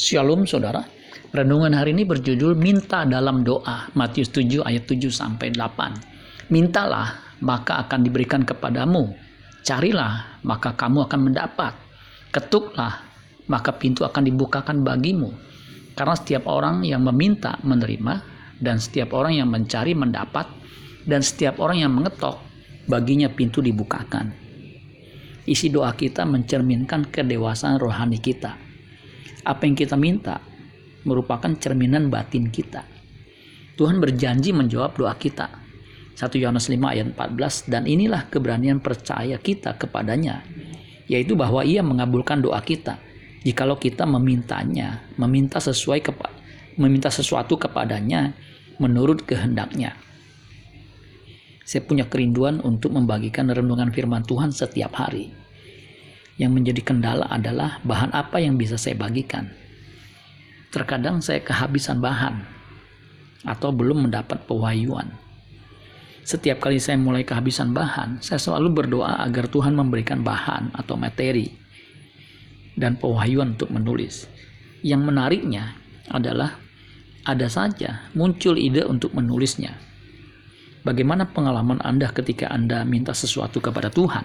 Shalom saudara. Renungan hari ini berjudul Minta dalam doa. Matius 7 ayat 7 sampai 8. Mintalah maka akan diberikan kepadamu. Carilah maka kamu akan mendapat. Ketuklah maka pintu akan dibukakan bagimu. Karena setiap orang yang meminta menerima dan setiap orang yang mencari mendapat dan setiap orang yang mengetok baginya pintu dibukakan. Isi doa kita mencerminkan kedewasaan rohani kita apa yang kita minta merupakan cerminan batin kita. Tuhan berjanji menjawab doa kita. 1 Yohanes 5 ayat 14 dan inilah keberanian percaya kita kepadanya yaitu bahwa ia mengabulkan doa kita jikalau kita memintanya meminta sesuai kepa meminta sesuatu kepadanya menurut kehendaknya saya punya kerinduan untuk membagikan renungan firman Tuhan setiap hari yang menjadi kendala adalah bahan apa yang bisa saya bagikan. Terkadang saya kehabisan bahan atau belum mendapat pewahyuan. Setiap kali saya mulai kehabisan bahan, saya selalu berdoa agar Tuhan memberikan bahan atau materi dan pewahyuan untuk menulis. Yang menariknya adalah ada saja muncul ide untuk menulisnya. Bagaimana pengalaman Anda ketika Anda minta sesuatu kepada Tuhan?